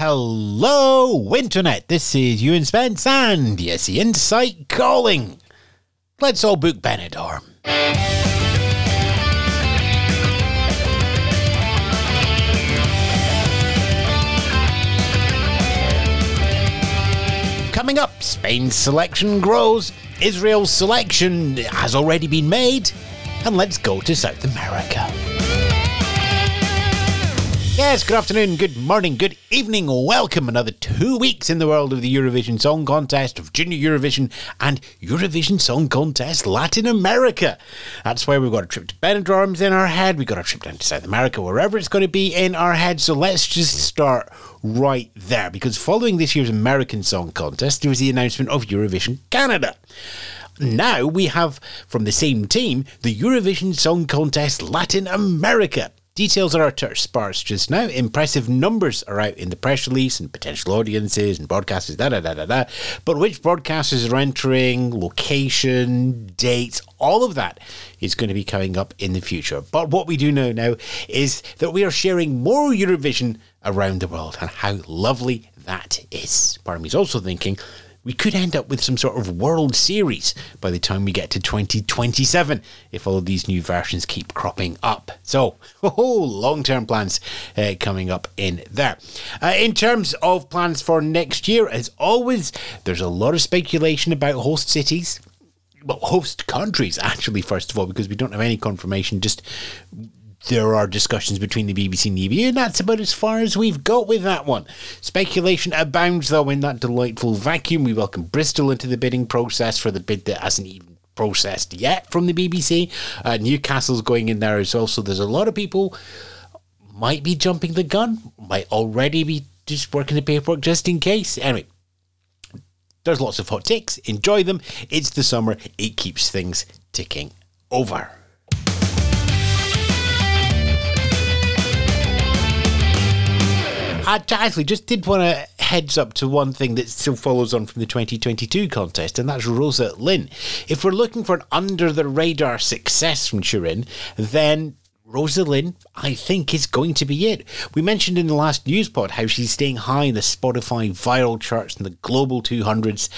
Hello, Internet. This is Ewan Spence and ESC Insight calling. Let's all book Benidorm. Coming up, Spain's selection grows, Israel's selection has already been made, and let's go to South America. Yes, good afternoon, good morning, good evening. Welcome another two weeks in the world of the Eurovision Song Contest, of Junior Eurovision, and Eurovision Song Contest Latin America. That's why we've got a trip to Benidorm's in our head, we've got a trip down to South America, wherever it's going to be in our head. So let's just start right there, because following this year's American Song Contest, there was the announcement of Eurovision Canada. Now we have from the same team the Eurovision Song Contest Latin America. Details are sparse just now. Impressive numbers are out in the press release and potential audiences and broadcasters, da da da da da. But which broadcasters are entering, location, dates, all of that is going to be coming up in the future. But what we do know now is that we are sharing more Eurovision around the world and how lovely that is. Part of me is also thinking we could end up with some sort of World Series by the time we get to 2027 if all of these new versions keep cropping up. So, oh, long term plans uh, coming up in there. Uh, in terms of plans for next year, as always, there's a lot of speculation about host cities well, host countries actually first of all because we don't have any confirmation just there are discussions between the BBC and the EBU, and that's about as far as we've got with that one. Speculation abounds, though, in that delightful vacuum. We welcome Bristol into the bidding process for the bid that hasn't even processed yet from the BBC. Uh, Newcastle's going in there as well, so there's a lot of people might be jumping the gun, might already be just working the paperwork just in case. Anyway, there's lots of hot takes. Enjoy them. It's the summer. It keeps things ticking over. I actually just did want to heads up to one thing that still follows on from the 2022 contest, and that's Rosa Linn. If we're looking for an under the radar success from Turin, then Rosa Linn, I think, is going to be it. We mentioned in the last news pod how she's staying high in the Spotify viral charts and the global 200s,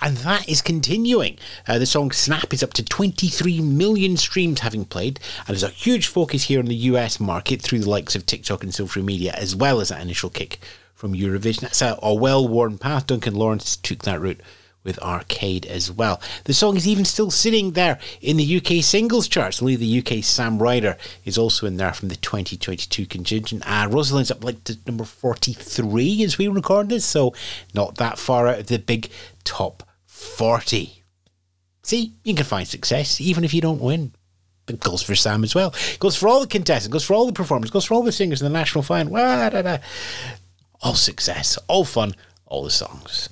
and that is continuing. Uh, the song Snap is up to 23 million streams having played, and there's a huge focus here on the US market through the likes of TikTok and social media, as well as that initial kick from Eurovision. That's a, a well worn path. Duncan Lawrence took that route with Arcade as well. The song is even still sitting there in the UK singles charts. Only the UK Sam Ryder is also in there from the 2022 contingent. Uh, Rosa Linn's up like to number 43 as we record this, so not that far out of the big top 40. See, you can find success even if you don't win. It goes for Sam as well. It goes for all the contestants, goes for all the performers, goes for all the singers in the national final. All success, all fun, all the songs.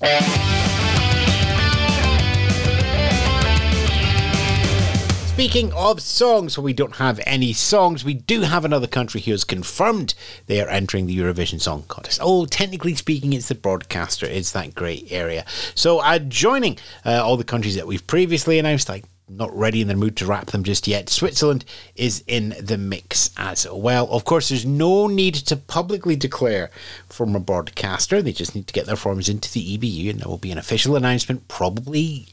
Speaking of songs, well, we don't have any songs. We do have another country who has confirmed they are entering the Eurovision Song Contest. Oh, technically speaking, it's the broadcaster. It's that grey area. So, uh, joining uh, all the countries that we've previously announced, like not ready in the mood to wrap them just yet. Switzerland is in the mix as well. Of course, there's no need to publicly declare from a broadcaster. They just need to get their forms into the EBU, and there will be an official announcement probably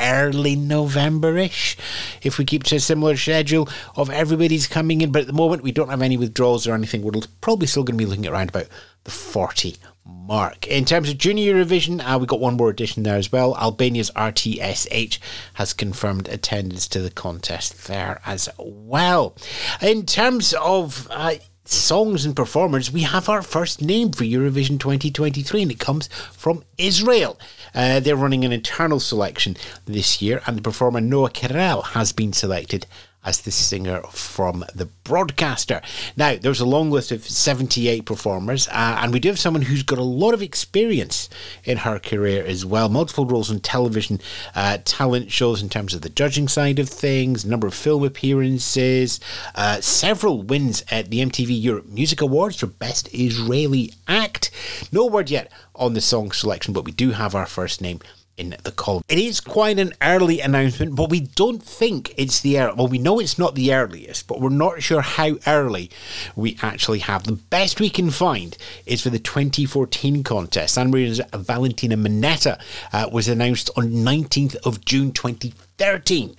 early November-ish, if we keep to a similar schedule of everybody's coming in. But at the moment, we don't have any withdrawals or anything. We're probably still going to be looking at around about the 40 mark. In terms of Junior Eurovision, uh, we got one more addition there as well. Albania's RTSH has confirmed attendance to the contest there as well. In terms of uh, songs and performers, we have our first name for Eurovision 2023, and it comes from Israel. Uh, they're running an internal selection this year, and the performer Noa Kirel has been selected as the singer from the broadcaster. Now, there's a long list of 78 performers, uh, and we do have someone who's got a lot of experience in her career as well. Multiple roles in television, uh, talent shows in terms of the judging side of things, number of film appearances, uh, several wins at the MTV Europe Music Awards for Best Israeli Act. No word yet on the song selection, but we do have our first name in the column. It is quite an early announcement, but we don't think it's the early. Well, we know it's not the earliest, but we're not sure how early we actually have. The best we can find is for the 2014 contest. San Marino's Valentina Monetta uh, was announced on 19th of June 2013.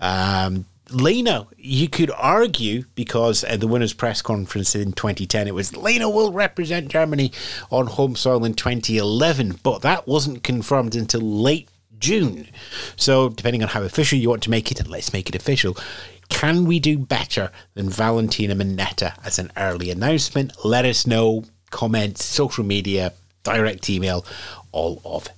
Um, Lena, you could argue, because at the winners' press conference in 2010, it was Lena will represent Germany on home soil in 2011, but that wasn't confirmed until late June. So, depending on how official you want to make it, and let's make it official, can we do better than Valentina Monetta as an early announcement? Let us know. Comments, social media, direct email, all of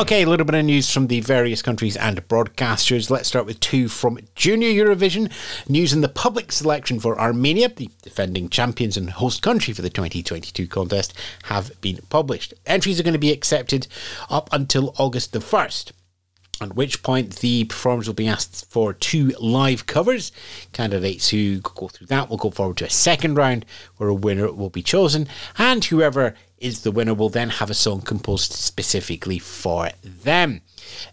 Okay, a little bit of news from the various countries and broadcasters. Let's start with two from Junior Eurovision. News in the public selection for Armenia, the defending champions and host country for the 2022 contest, have been published. Entries are going to be accepted up until August the 1st. At which point the performers will be asked for two live covers. Candidates who go through that will go forward to a second round where a winner will be chosen, and whoever is the winner will then have a song composed specifically for them.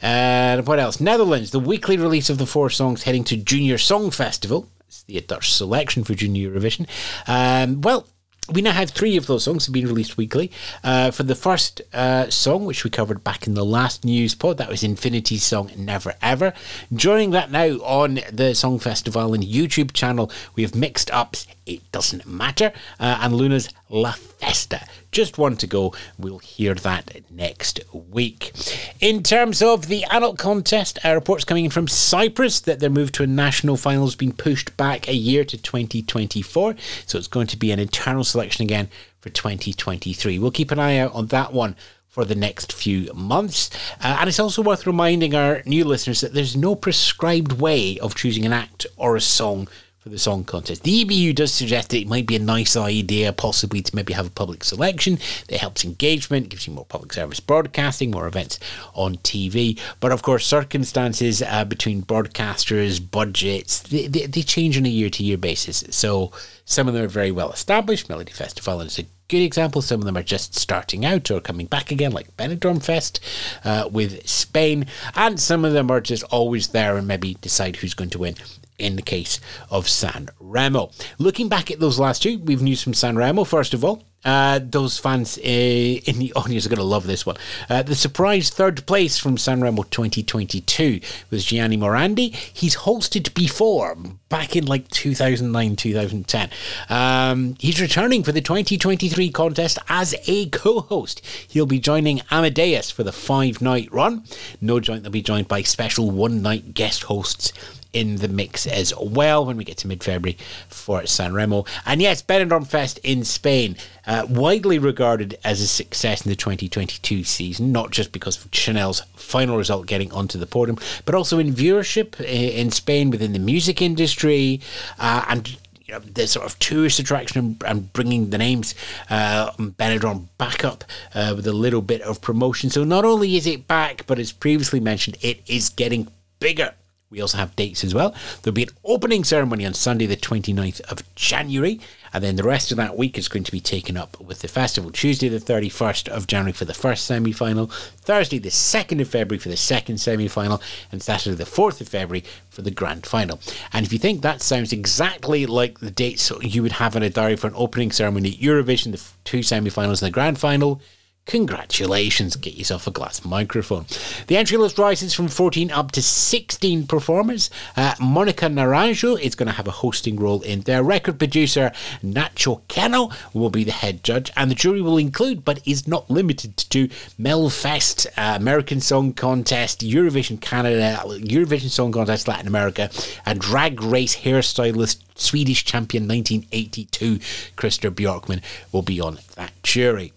Uh, what else? Netherlands, the weekly release of the four songs heading to Junior Song Festival. It's the Dutch selection for Junior Eurovision. Um, well, we now have three of those songs have been released weekly. Uh, for the first uh, song, which we covered back in the last news pod, that was Infinity's song Never Ever. Joining that now on the Song Festival and YouTube channel, we have Mixed Up's It Doesn't Matter uh, and Luna's La Festa. Just one to go. We'll hear that next week. In terms of the adult contest, our reports coming in from Cyprus that their move to a national final has been pushed back a year to 2024. So it's going to be an internal selection again for 2023. We'll keep an eye out on that one for the next few months. Uh, and it's also worth reminding our new listeners that there's no prescribed way of choosing an act or a song for the song contest. The EBU does suggest that it might be a nice idea, possibly to maybe have a public selection that helps engagement, gives you more public service broadcasting, more events on TV. But of course, circumstances uh, between broadcasters, budgets, they, they, they change on a year to year basis. So some of them are very well established. Melody Festival is a good example. Some of them are just starting out or coming back again, like Benidorm Fest uh, with Spain. And some of them are just always there and maybe decide who's going to win in the case of San Remo. Looking back at those last two, we've news from San Remo, first of all. Uh, those fans uh, in the audience are going to love this one. Uh, the surprise third place from Sanremo 2022 was Gianni Morandi. He's hosted before, back in like 2009, 2010. Um, he's returning for the 2023 contest as a co host. He'll be joining Amadeus for the five night run. No joint, they'll be joined by special one night guest hosts in the mix as well when we get to mid February for San Remo. And yes, Benidorm Fest in Spain, uh, widely regarded as a success in the 2022 season, not just because of Chanel's final result getting onto the podium, but also in viewership in Spain within the music industry uh, and you know, the sort of tourist attraction and, bringing the names uh, Benidorm back up uh, with a little bit of promotion. So not only is it back, but as previously mentioned, it is getting bigger. We also have dates as well. There'll be an opening ceremony on Sunday, the 29th of January, and then the rest of that week is going to be taken up with the festival. Tuesday, the 31st of January for the first semi final, Thursday, the 2nd of February for the second semi final, and Saturday, the 4th of February for the grand final. And if you think that sounds exactly like the dates you would have in a diary for an opening ceremony Eurovision, the two semi finals, and the grand final, Congratulations, get yourself a glass microphone. The entry list rises from 14 up to 16 performers. Uh, Monica Naranjo is going to have a hosting role in there. Record producer Nacho Cano will be the head judge, and the jury will include, but is not limited to, Melfest, uh, American Song Contest, Eurovision Canada, Eurovision Song Contest Latin America, and Drag Race hairstylist Swedish champion 1982 Christer Björkman will be on that jury.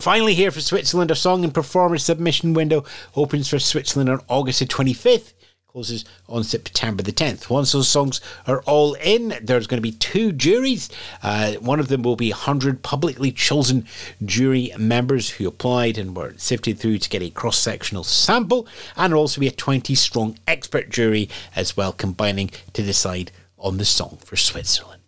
Finally, here for Switzerland, a song and performance submission window opens for Switzerland on August the 25th closes on September the 10th. Once those songs are all in, there's going to be two juries. Uh, one of them will be 100 publicly chosen jury members who applied and were sifted through to get a cross sectional sample, and there'll also be a 20 strong expert jury as well, combining to decide on the song for Switzerland.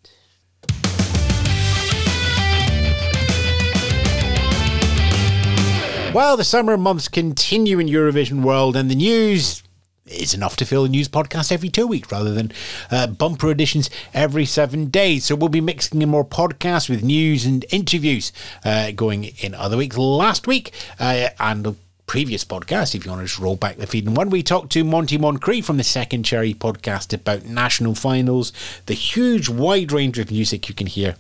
Well, the summer months continue in Eurovision world, and the news is enough to fill a news podcast every two weeks rather than uh, bumper editions every seven days. So we'll be mixing in more podcasts with news and interviews uh, going in other weeks. Last week, uh, and previous podcast, if you want to just roll back the feed. And when we talked to Monty Moncrief from the Second Cherry podcast about national finals, the huge wide range of music you can hear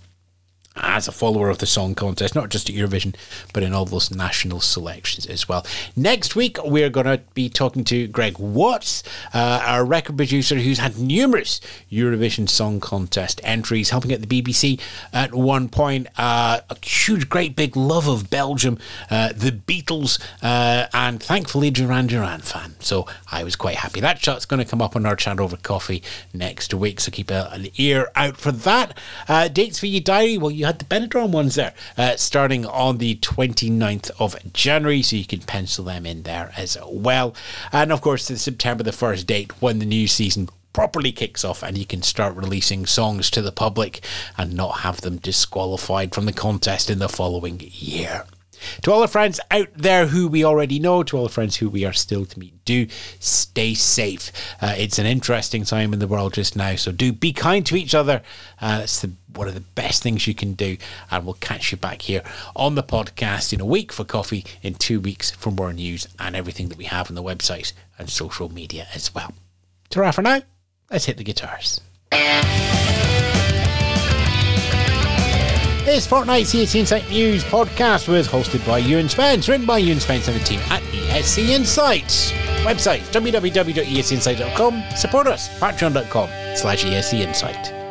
as a follower of the song contest, not just at Eurovision, but in all those national selections as well. Next week, we're going to be talking to Greg Watts, uh, our record producer who's had numerous Eurovision Song Contest entries, helping at the BBC at one point. Uh, a huge, great big love of Belgium, uh, the Beatles, uh, and thankfully Duran Duran fan. So I was quite happy. That shot's going to come up on our channel over coffee next week, so keep an ear out for that. Uh, dates for your diary, well, you you had the Benidorm ones there, uh, starting on the 29th of January, so you can pencil them in there as well. And of course, the September the first date when the new season properly kicks off and you can start releasing songs to the public and not have them disqualified from the contest in the following year. To all the friends out there who we already know, to all the friends who we are still to meet, do stay safe. Uh, it's an interesting time in the world just now, so do be kind to each other. Uh, that's the, one of the best things you can do, and we'll catch you back here on the podcast in a week for coffee, in two weeks for more news and everything that we have on the website and social media as well. Ta for now, let's hit the guitars. This fortnight's ESC Insight News podcast was hosted by Ewan Spence, written by Ewan Spence and the team at ESC Insights. Website www.escinsight.com. Support us, patreon.com slash ESC Insight.